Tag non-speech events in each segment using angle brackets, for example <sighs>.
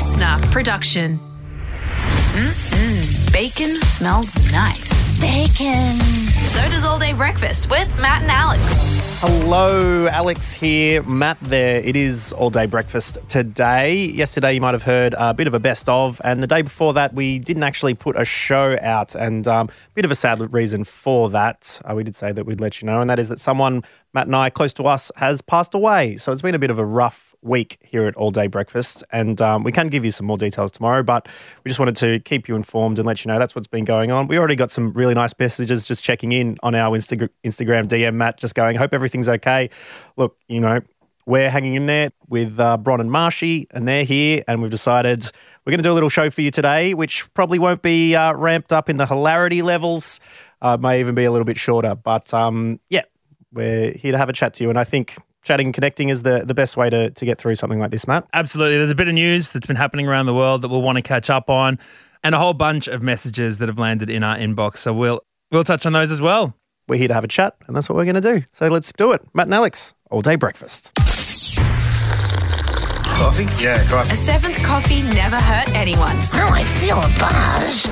listener production. Mm-mm. Bacon smells nice. Bacon. So does all day breakfast with Matt and Alex. Hello, Alex here, Matt there. It is all day breakfast today. Yesterday, you might have heard a bit of a best of, and the day before that, we didn't actually put a show out, and um, a bit of a sad reason for that. Uh, we did say that we'd let you know, and that is that someone, Matt and I, close to us, has passed away. So it's been a bit of a rough week here at All Day Breakfast, and um, we can give you some more details tomorrow, but we just wanted to keep you informed and let you know that's what's been going on. We already got some really nice messages just checking in on our Insta- Instagram DM, Matt, just going, hope everything's okay. Look, you know, we're hanging in there with uh, Bron and Marshy, and they're here, and we've decided we're going to do a little show for you today, which probably won't be uh, ramped up in the hilarity levels, uh, may even be a little bit shorter, but um, yeah, we're here to have a chat to you, and I think chatting and connecting is the, the best way to, to get through something like this, Matt. Absolutely. There's a bit of news that's been happening around the world that we'll want to catch up on, and a whole bunch of messages that have landed in our inbox. So we'll we'll touch on those as well. We're here to have a chat, and that's what we're going to do. So let's do it. Matt and Alex, all day breakfast. Coffee? Yeah, coffee. A seventh coffee never hurt anyone. Oh, I feel a buzz.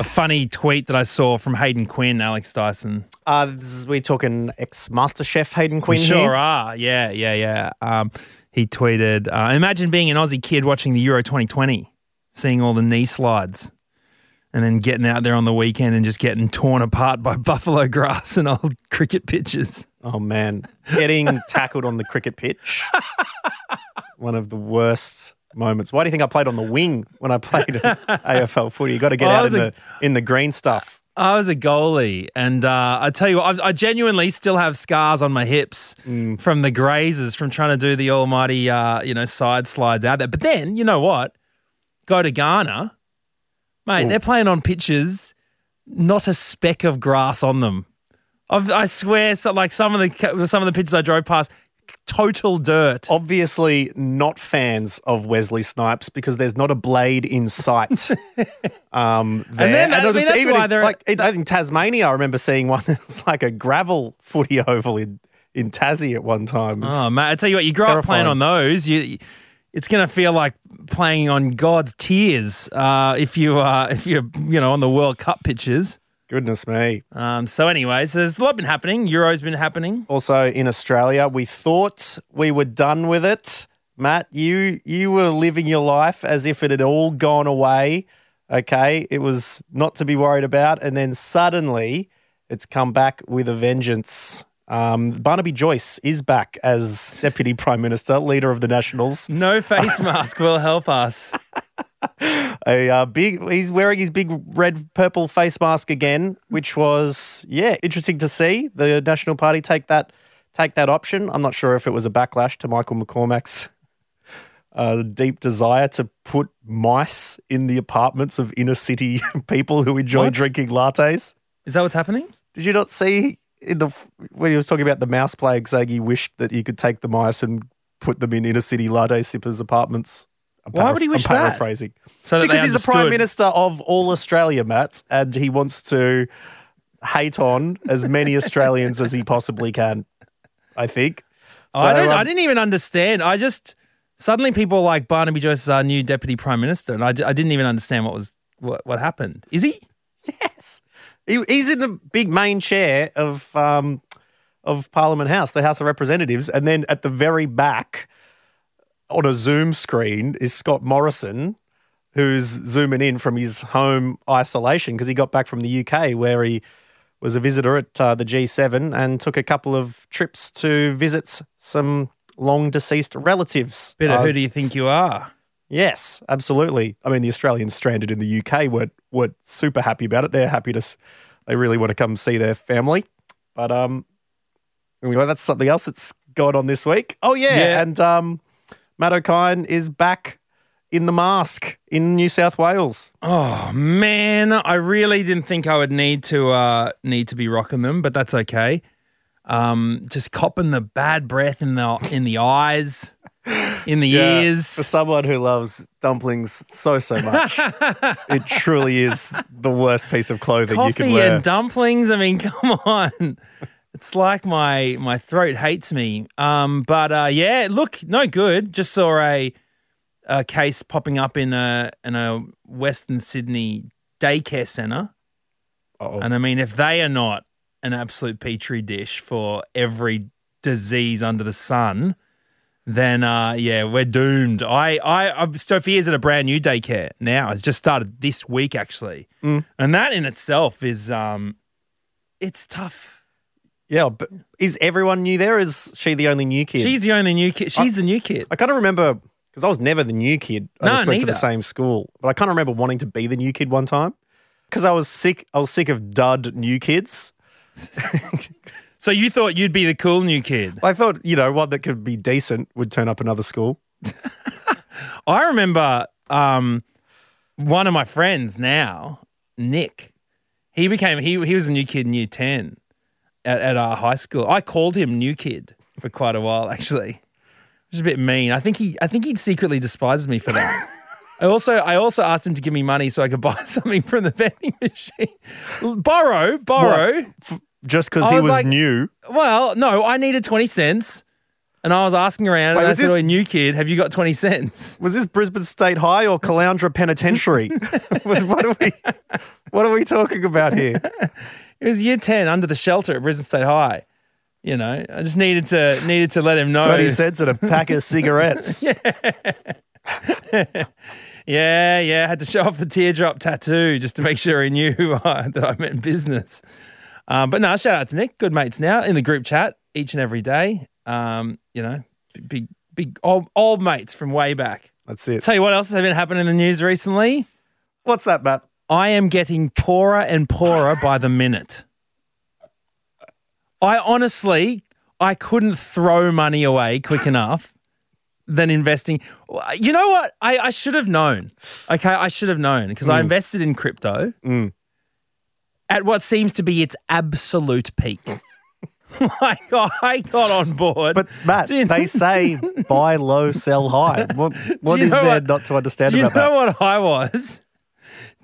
A funny tweet that I saw from Hayden Quinn, Alex Dyson. Uh, this is, we're talking ex Master Chef Hayden Quinn we sure here. are. Yeah, yeah, yeah. Um, he tweeted, uh, "Imagine being an Aussie kid watching the Euro 2020, seeing all the knee slides." And then getting out there on the weekend and just getting torn apart by <laughs> buffalo grass and old cricket pitches. Oh man, getting <laughs> tackled on the cricket pitch. One of the worst moments. Why do you think I played on the wing when I played AFL <laughs> footy? You got to get Well, out in a- the in the green stuff. I was a goalie, and uh, I tell you what, I, I genuinely still have scars on my hips Mm. from the grazes from trying to do the almighty, uh, you know, side slides out there. But then, you know what? Go to Ghana, mate. They're playing on pitches, not a speck of grass on them. I've, I swear, so, like some of the some of the pitches I drove past, total dirt. Obviously, not fans of Wesley Snipes because there's not a blade in sight. <laughs> um, there. then that- it I mean, that's even why in- they're- like in- I think Tasmania. I remember seeing one. <laughs> It was like a gravel footy oval in in Tassie at one time. It's- Oh, mate, I tell you what, you grow up playing on those, you, it's going to feel like playing on God's tears uh, if you uh, if you're you know on the World Cup pitches. Goodness me. Um, so, anyway, so there's a lot been happening. Euro's been happening. Also in Australia, we thought we were done with it. Matt, you you were living your life as if it had all gone away. Okay, it was not to be worried about, and then suddenly it's come back with a vengeance. Um, Barnaby Joyce is back as Deputy <laughs> Prime Minister, leader of the Nationals. No face <laughs> mask will help us. A uh, big, he's wearing his big red purple face mask again, which was yeah interesting to see the National Party take that take that option. I'm not sure if it was a backlash to Michael McCormack's uh, deep desire to put mice in the apartments of inner city <laughs> people who enjoy What? drinking lattes. Is that what's happening? Did you not see in the when he was talking about the mouse plague, saying he wished that you could take the mice and put them in inner city latte sippers' apartments? I'm Why would he wish I'm that? paraphrasing. So that Because he's the prime minister of all Australia, Matt, and he wants to hate on as many Australians as he possibly can. I think. Oh, I, don't, um, I didn't even understand. I just suddenly people like Barnaby Joyce is our new deputy prime minister, and I, d- I didn't even understand what was what, what happened. Is he? <laughs> Yes, he, he's in the big main chair of um, of Parliament House, the House of Representatives, and then at the very back on a Zoom screen is Scott Morrison, who's zooming in from his home isolation because he got back from the UK where he was a visitor at uh, the G7 and took a couple of trips to visit some long deceased relatives. Bit of Uh, who do you think you are? Yes, absolutely. I mean, the Australians stranded in the UK weren't, weren't super happy about it. They're happy to, they really want to come see their family. But um, anyway, that's something else that's going on this week. Oh, yeah. Yeah. And um, Matt Okine is back in the mask in New South Wales. Oh man, I really didn't think I would need to uh, need to be rocking them, but that's okay. Um, just copping the bad breath in the in the eyes, <laughs> in the For ears. For someone who loves dumplings so, so much, <laughs> it truly is the worst piece of clothing you can Coffee wear. and dumplings. I mean, <laughs> come on. It's like my my throat hates me. Um, but uh, yeah, look, no good. Just saw a a case popping up in a in a Western Sydney daycare center, Uh-oh. and I mean, if they are not an absolute petri dish for every disease under the sun, then uh, yeah, we're doomed. I I I've, Sophia's at a brand new daycare now. It's just started this week actually, Mm. and that in itself is um, it's tough. Yeah, but is everyone new there? Is she the only new kid? She's the only new kid. She's the new kid. I kind of remember because I was never the new kid. I No, just went to the same school, but I kind of remember wanting to be the new kid one time because I was sick. I was sick of dud new kids. <laughs> So you thought you'd be the cool new kid? I thought you know one that could be decent would turn up another school. <laughs> I remember um, one of my friends now, Nick. He became he he was a new kid in year ten at, at our high school. I called him new kid for quite a while actually. Which is a bit mean. I think he I think he secretly despises me for that. <laughs> I also I also asked him to give me money so I could <laughs> buy something from the vending machine. borrow, borrow. Just because he was was like- new. Well, no, I needed 20 cents. And I was asking around Wait, and I was said, this- "Oh, new kid, have you got 20 cents?" <laughs> Was this Brisbane State High or Caloundra Penitentiary? <laughs> Was- what are we? What are we talking about here? It was year 10 under the shelter at Brisbane State High. You know, I just needed to needed to let him know. Twenty cents and a pack of cigarettes. <laughs> Yeah, yeah, I had to show off the teardrop tattoo just to make sure he knew I, that I meant business. Um, but no, shout out to Nick, good mates now in the group chat each and every day. Um, you know, big big old, old mates from way back. That's it. Tell you what else has been happening in the news recently. What's that, Matt? I am getting poorer and poorer by the minute. I honestly, I couldn't throw money away quick enough than investing. You know what? I, I should have known. Okay, I should have known because I invested in crypto Mm. At what seems to be its absolute peak. <laughs> like I got on board. But Matt, you- they say buy low, sell high. <laughs> What what is there what- not to understand about that? Do you about know that? what I was?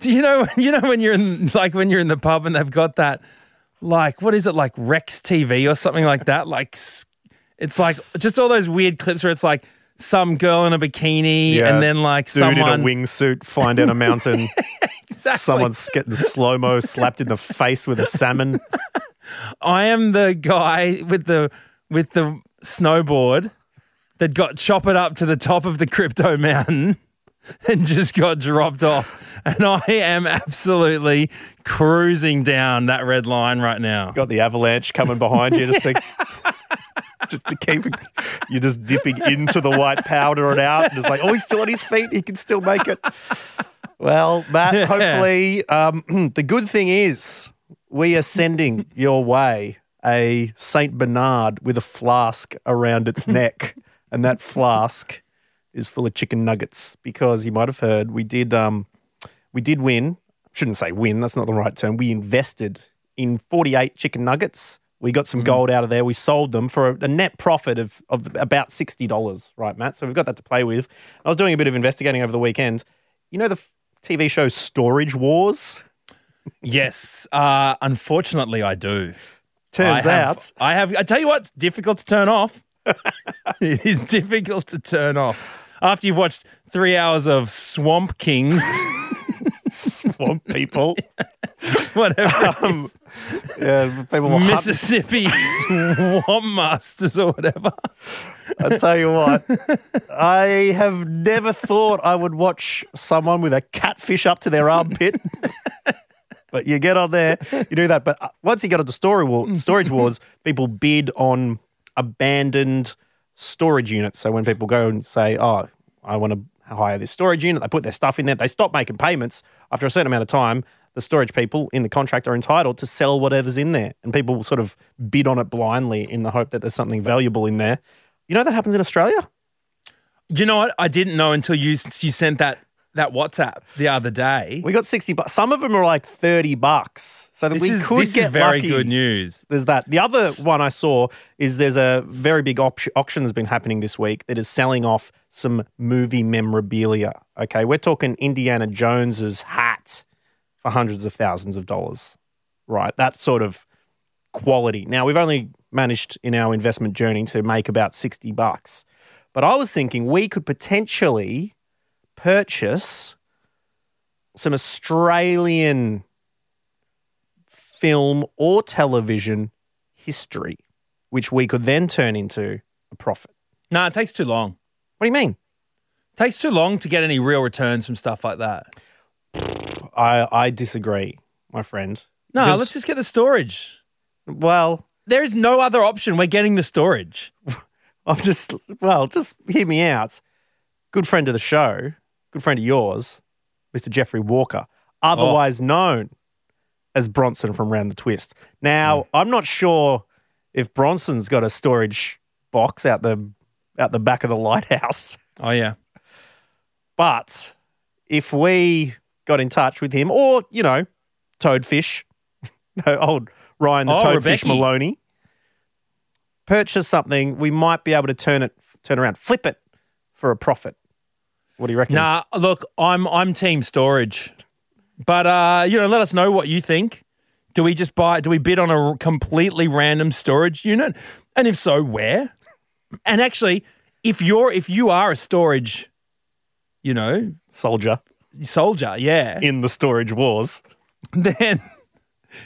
Do you know <laughs> you know when you're in like when you're in the pub and they've got that like what is it like Rex TV or something like that? Like it's like just all those weird clips where it's like some girl in a bikini Yeah, and then like Dude someone in a wingsuit flying down a mountain. <laughs> Exactly. Someone's getting slow mo slapped in the face with a salmon. <laughs> I am the guy with the with the snowboard that got choppered up to the top of the crypto mountain <laughs> and just got dropped off. And I am absolutely cruising down that red line right now. Got the avalanche coming behind you just to just to keep you're just dipping into the white powder and out. And it's like, oh, he's still on his feet. He can still make it. Well, Matt, hopefully, um, <clears throat> the good thing is we are sending your way a Saint Bernard with a flask around its <laughs> neck, and that flask is full of chicken nuggets because you might have heard we did um, we did win. Shouldn't say win. That's not the right term. We invested in 48 chicken nuggets. We got some gold out of there. We sold them for a, a net profit of, of about $60, right, Matt? So we've got that to play with. I was doing a bit of investigating over the weekend. You know the f- TV show Storage Wars? Yes, uh, unfortunately, I do. Turns I have, out I have. I tell you what, it's difficult to turn off. <laughs> it is difficult to turn off after you've watched three hours of Swamp Kings, swamp people, <laughs> whatever. um, yeah, people. Mississippi <laughs> Swamp Masters or whatever. I tell you what, <laughs> I have never thought I would watch someone with a catfish up to their armpit. but you get on there, you do that. But uh, once you get onto story war, storage wars, people bid on abandoned storage units. So when people go and say, "Oh, I want to hire this storage unit," they put their stuff in there. They stop making payments after a certain amount of time. The storage people in the contract are entitled to sell whatever's in there, and people sort of bid on it blindly in the hope that there's something valuable in there. You know that happens in Australia. You know what? I didn't know until you you sent that that WhatsApp the other day. We got sixty bucks. Some of them are like thirty bucks, so that this we is could this get is very lucky. good news. There's that. The other one I saw is there's a very big op- auction that's been happening this week that is selling off some movie memorabilia. Okay, we're talking Indiana Jones's hat for hundreds of thousands of dollars. Right, that sort of quality. Now, we've only managed in our investment journey to make about 60 bucks. But I was thinking we could potentially purchase some Australian film or television history, which we could then turn into a profit. No, it takes too long. What do you mean? takes too long to get any real returns from stuff like that. I, I disagree, my friend. No, Because- let's just get the storage. Well, There is no other option. We're getting the storage. <laughs> I'm just, well, just hear me out. Good friend of the show, good friend of yours, Mr. Jeffrey Walker, otherwise oh. known as Bronson from Round the Twist. Now, hmm. I'm not sure if Bronson's got a storage box out the out the back of the <laughs> lighthouse, Oh yeah. but if we got in touch with him, or you know, Toadfish, <laughs> no, old Ryan the Oh, Toadfish Rebecchi. Maloney, purchase something, we might be able to turn it, turn around, flip it for a profit. What do you reckon? Nah, look, I'm I'm team storage, but uh, you know, let us know what you think. Do we just buy? Do we bid on a completely random storage unit? And if so, where? And actually, if you're if you are a storage, you know, Soldier soldier, yeah, in the storage wars. <laughs> then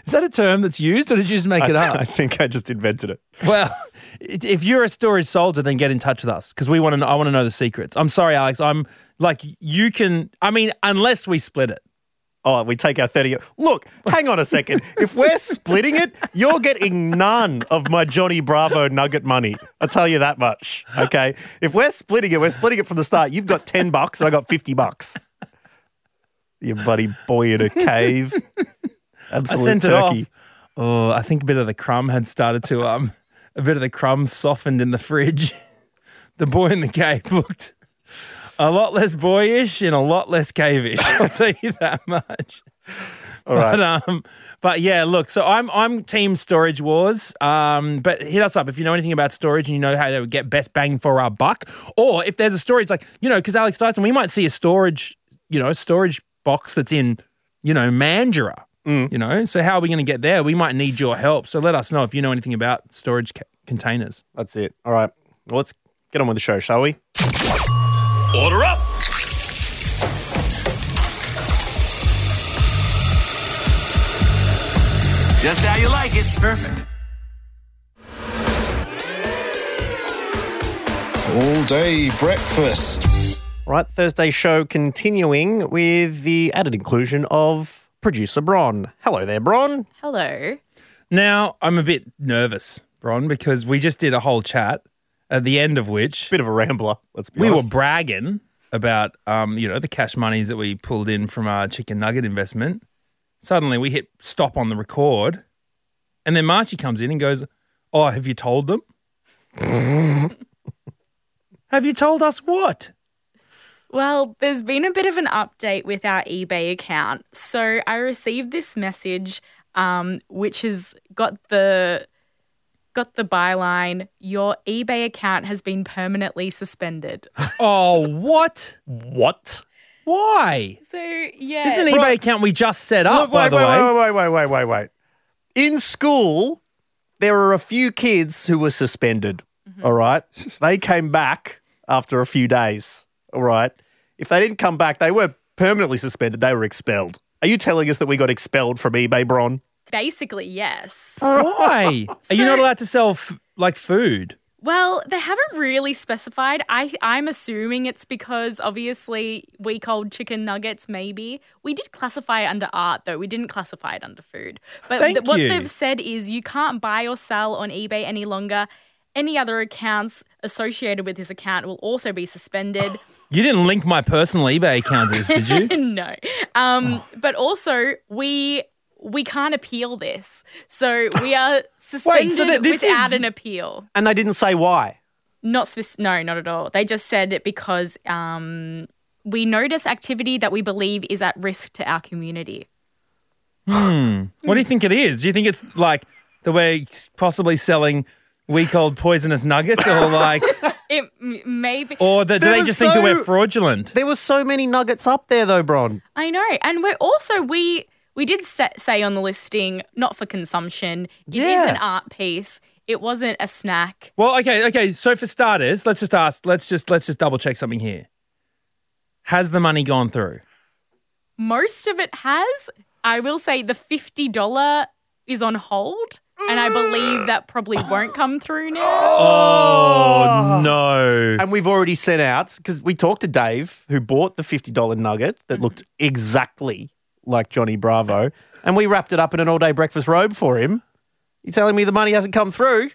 is that a term that's used, or did you just make it I, up? I think I just invented it. Well, if you're a storage soldier, then get in touch with us because we want to. I want to know the secrets. I'm sorry, Alex. I'm like you can. I mean, unless we split it. Oh, we take our 30. Look, hang on a second. if we're splitting it, you're getting none of my Johnny Bravo nugget money. I'll tell you that much. Okay. If we're splitting it, we're splitting it from the start. You've got 10 bucks and I got 50 bucks. You buddy boy in a cave. Absolute sent it off. Oh, I think a bit of the crumb had started to um, a bit of the crumb softened in the fridge. <laughs> the boy in the cave <laughs> looked a lot less boyish and a lot less cavish. <laughs> I'll tell you that much. All right. But um, but yeah, look. So I'm I'm team storage wars. Um, but hit us up if you know anything about storage and you know how to get best bang for our buck, or if there's a storage like you know, because Alex Dyson, we might see a storage, you know, storage box that's in, you know, Mandurah. Mm. You know, so how are we going to get there? We might need your help. So let us know if you know anything about storage ca- containers. That's it. All right. Well, let's get on with the show, shall we? Order up! Just how you like it. Perfect. All day breakfast. All right. Thursday show continuing with the added inclusion of producer Bron. Hello there, Bron. Hello. Now I'm a bit nervous, Bron, because we just did a whole chat at the end of which Bit of a rambler. Let's be honest. we were bragging about um, you know, the cash monies that we pulled in from our chicken nugget investment. Suddenly we hit stop on the record, and then Marchie comes in and goes, "Oh, have you told them? <laughs> have you told us what?" Well, there's been a bit of an update with our eBay account. So I received this message, um, which has got the got the byline: "Your eBay account has been permanently suspended." <laughs> Oh, what? what? Why? so yeah, This is an eBay account we just set up, Look, by the wait, way. wait, wait, wait, wait, wait, wait. In school, there were a few kids who were suspended. all right. They came back after a few days. All right. If they didn't come back, they were permanently suspended. They were expelled. Are you telling us that we got expelled from eBay, Bron? basically yes. Why? <laughs> Are you not allowed to sell f- like food? Well, they haven't really specified. I I'm assuming it's because obviously week old chicken nuggets. Maybe we did classify it under art though. We didn't classify it under food. But Thank th- what they've said is you can't buy or sell on eBay any longer. Any other accounts associated with this account will also be suspended. <gasps> You didn't link my personal eBay account to this, did you? <laughs> no. Um, but also we we can't appeal this. So we <sighs> are suspended that- this without is- an appeal. And they didn't say why. Not spec- no, not at all. They just said it because um, we notice activity that we believe is at risk to our community. Hmm. What do you think it is? Do you think it's like the way possibly selling week old poisonous nuggets or like, <laughs> It maybe or the, do There they was just think that we're fraudulent? There were so many nuggets up there, though, Bron. I know, and we're also we we did sa- say on the listing, not for consumption. It is Yeah. an art piece. It wasn't a snack. Well, okay, okay. So for starters, let's just ask. Let's just let's just double check something here. Has the money gone through? Most of it has. I will say the fifty dollar is on hold, and I believe that probably won't come through now. Oh no! And we've already sent out because we talked to Dave, who bought the fifty dollar nugget that mm-hmm. looked exactly like Johnny Bravo, and we wrapped it up in an all day breakfast robe for him. You telling me the money hasn't come through?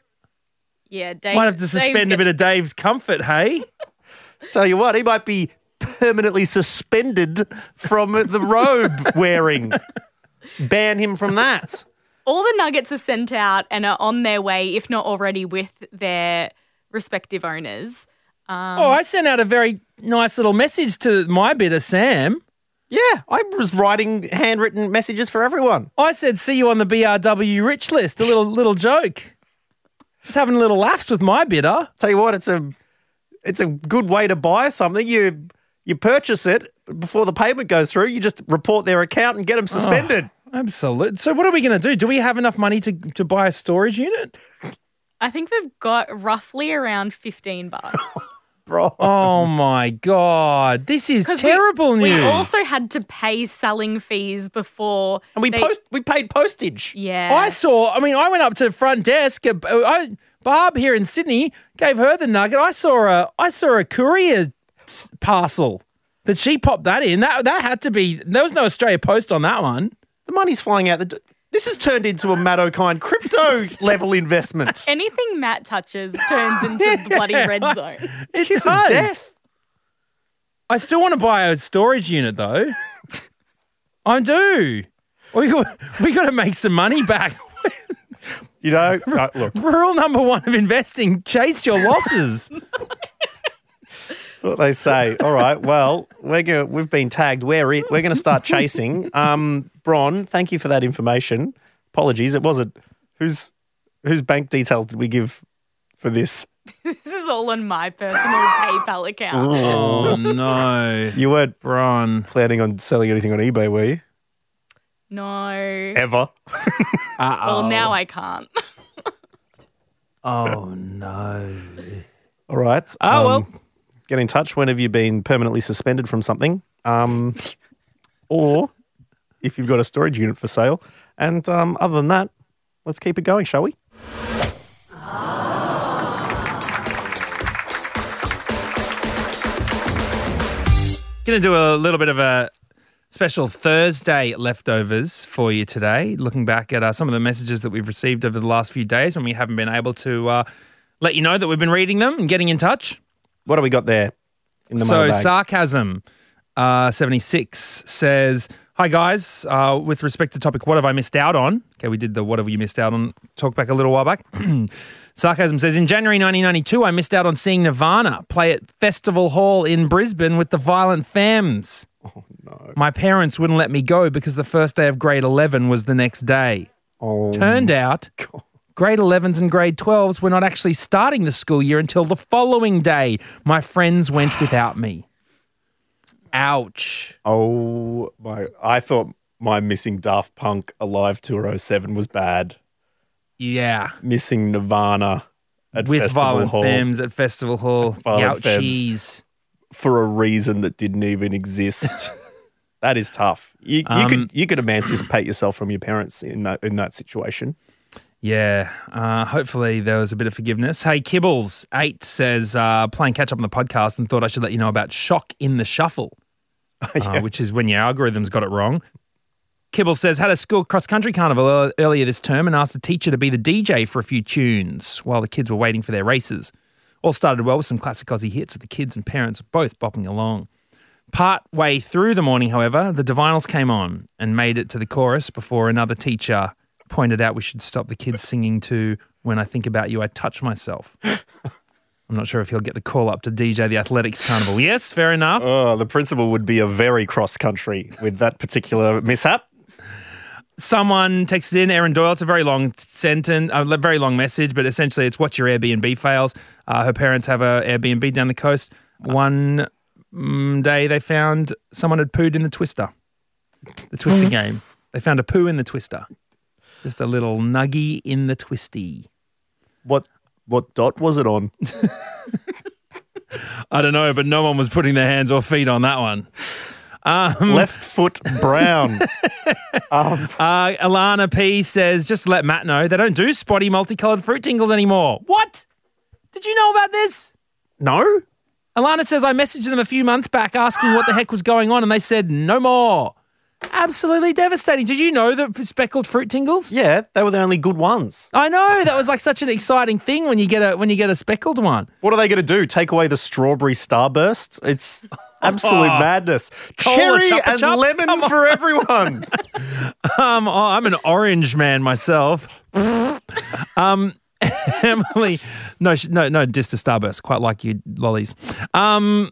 Yeah, Dave. Might have to Dave's suspend a bit of Dave's comfort, hey? <laughs> Tell you what, he might be permanently suspended from the robe wearing. <laughs> Ban him from that. All the nuggets are sent out and are on their way, if not already, with their respective owners. Um, oh, I sent out a very nice little message to my bidder, Sam. Yeah, I was writing handwritten messages for everyone. I said, "See you on the BRW rich list." A little little joke. Just having a little laughs with my bidder. Tell you what, it's a it's a good way to buy something. You you purchase it before the payment goes through. You just report their account and get them oh. suspended. Absolute. So, what are we going to do? Do we have enough money to to buy a storage unit? I think we've got roughly around 15 bucks. <laughs> Bro. Oh my god, this is terrible we, news. We also had to pay selling fees before. And we they- post we paid postage. Yeah. I saw. I mean, I went up to the front desk. uh, I, Barb here in Sydney gave her the nugget. I saw a I saw a courier parcel that she popped that in. That that had to be. There was no Australia Post on that one. The money's flying out the. d- This has turned into a Matt Okine crypto <laughs> level investment. Anything Matt touches turns into <laughs> bloody red zone. It Kiss of does. death. I still want to buy a storage unit though. <laughs> I do. We got, we got to make some money back. You know, uh, look, Rule number one of investing: chase your losses. That's what they say. All right, well, we're going we've been tagged. We're it. We're going to start chasing. Um, Bron, thank you for that information. Apologies, it wasn't. Whose whose bank details did we give for this? <laughs> This is all on my personal <laughs> PayPal account. oh no, <laughs> You weren't Bron. planning on selling anything on eBay, were you? No. Ever? Well, now I can't. Oh no. All right. Oh, well. Get in touch. When have you been permanently suspended from something? Um, <laughs> or if you've got a storage unit for sale. And um, other than that, let's keep it going, shall we? Going to do a little bit of a special Thursday leftovers for you today, looking back at uh, some of the messages that we've received over the last few days when we haven't been able to uh, let you know that we've been reading them and getting in touch. What do we got there in the so, mailbag? sarcasm uh, 76 says, Hi guys, uh, with respect to topic, what have I missed out on? Okay, we did the what have you missed out on talk back a little while back. <clears throat> Sarcasm says, In January 1992, I missed out on seeing Nirvana play at Festival Hall in Brisbane with the Violent Femmes. Oh, no. My parents wouldn't let me go because the first day of grade 11 was the next day. oh, Turned out, grade 11s and grade 12s were not actually starting the school year until the following day. My friends went without me. Ouch. oh my! I thought my missing Daft Punk Alive Tour 07 was bad. Yeah. Missing Nirvana at With Festival Violent Hall Femmes at Festival Hall. Ouchies. for a reason that didn't even exist. <laughs> that is tough. You, you Um, could you could emancipate yourself from your parents in that in that situation. Yeah. Uh, hopefully there was a bit of forgiveness. Hey, Kibbles8 says, uh, playing catch up on the podcast and thought I should let you know about shock in the shuffle, <laughs> uh, which is when your algorithms got it wrong. Kibble says, had a school cross country carnival earlier this term and asked the teacher to be the DJ for a few tunes while the kids were waiting for their races. All started well with some classic Aussie hits with the kids and parents both bopping along. Part way through the morning, however, the Divinyls came on and made it to the chorus before another teacher pointed out we should stop the kids <laughs> singing to When I Think About You, I Touch Myself. I'm not sure if he'll get the call up to DJ the Athletics Carnival. Yes, fair enough. Oh, the principal would be a very cross country with that particular mishap. Someone texted in, Aaron Doyle. It's a very long sentence, a very long message, but essentially it's what your Airbnb fails. Uh, her parents have a Airbnb down the coast. One mm, day they found someone had pooed in the Twister, the Twister game. They found a poo in the twister. Just a little nuggy in the twisty. What what dot was it on? <laughs> I don't know, but no one was putting their hands or feet on that one. Left foot brown. <laughs> Uh, Alana P says, just let Matt know, they don't do spotty multicolored fruit tingles anymore. What? Did you know about this? no? Alana says, I messaged them a few months back asking what the heck was going on, and they said, no more. Absolutely devastating. Did you know that speckled fruit tingles? Yeah, they were the only good ones. I know that was like such an exciting thing when you get a when you get a speckled one. What are they going to do? Take away the strawberry starburst? It's <laughs> absolute madness. <laughs> Cola Cherry and lemon on. for everyone. <laughs> Um, oh, I'm an orange man myself. um, Emily, no, no, no, just a starburst. Quite like you, lollies. Um,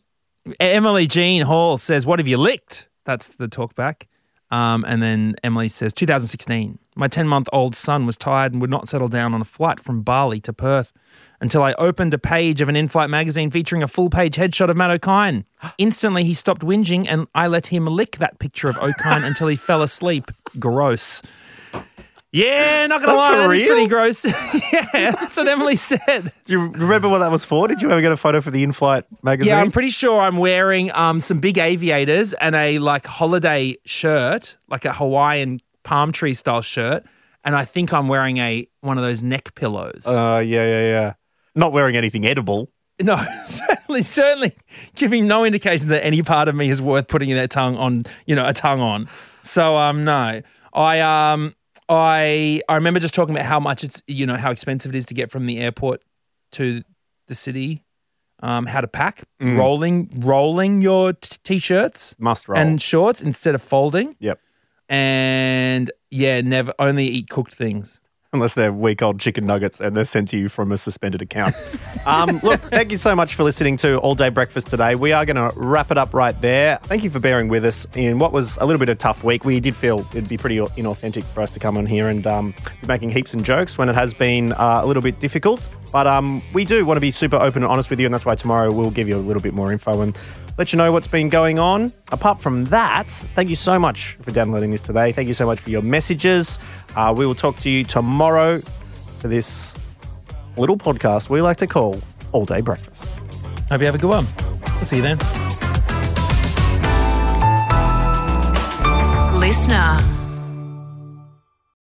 Emily Jean Hall says, "What have you licked?" That's the talk back. Um, and then Emily says, 2016. My 10 month old son was tired and would not settle down on a flight from Bali to Perth until I opened a page of an in flight magazine featuring a full page headshot of Matt Okine. <gasps> Instantly, he stopped whinging and I let him lick that picture of Okine until he fell asleep. Gross. Yeah, not gonna lie, for that is pretty gross. <laughs> yeah, that's what Emily said. <laughs> Do you remember what that was for? Did you ever get a photo for the in-flight magazine? Yeah, I'm pretty sure I'm wearing um, some big aviators and a like holiday shirt, like a Hawaiian palm tree style shirt, and I think I'm wearing a one of those neck pillows. Uh, yeah, yeah, yeah. Not wearing anything edible. no, <laughs> certainly, certainly giving no indication that any part of me is worth putting their tongue on, you know, a tongue on. So um, no, I um, I I remember just talking about how much it's you know how expensive it is to get from the airport to the city. Um, how to pack, rolling, rolling your t- t-shirts Must roll. and shorts instead of folding, yep. and yeah, never only eat cooked things. Unless they're week old chicken nuggets and they're sent to you from a suspended account. um, look, thank you so much for listening to All Day Breakfast today. We are going to wrap it up right there. Thank you for bearing with us in what was a little bit of a tough week. We did feel it'd be pretty inauthentic for us to come on here and um, be making heaps and jokes when it has been uh, a little bit difficult. But um, we do want to be super open and honest with you, and that's why tomorrow we'll give you a little bit more info and let you know what's been going on. Apart from that, thank you so much for downloading this today. Thank you so much for your messages. Uh, we will talk to you tomorrow for this little podcast we like to call All Day Breakfast. Hope you have a good one. We'll see you then. Listener.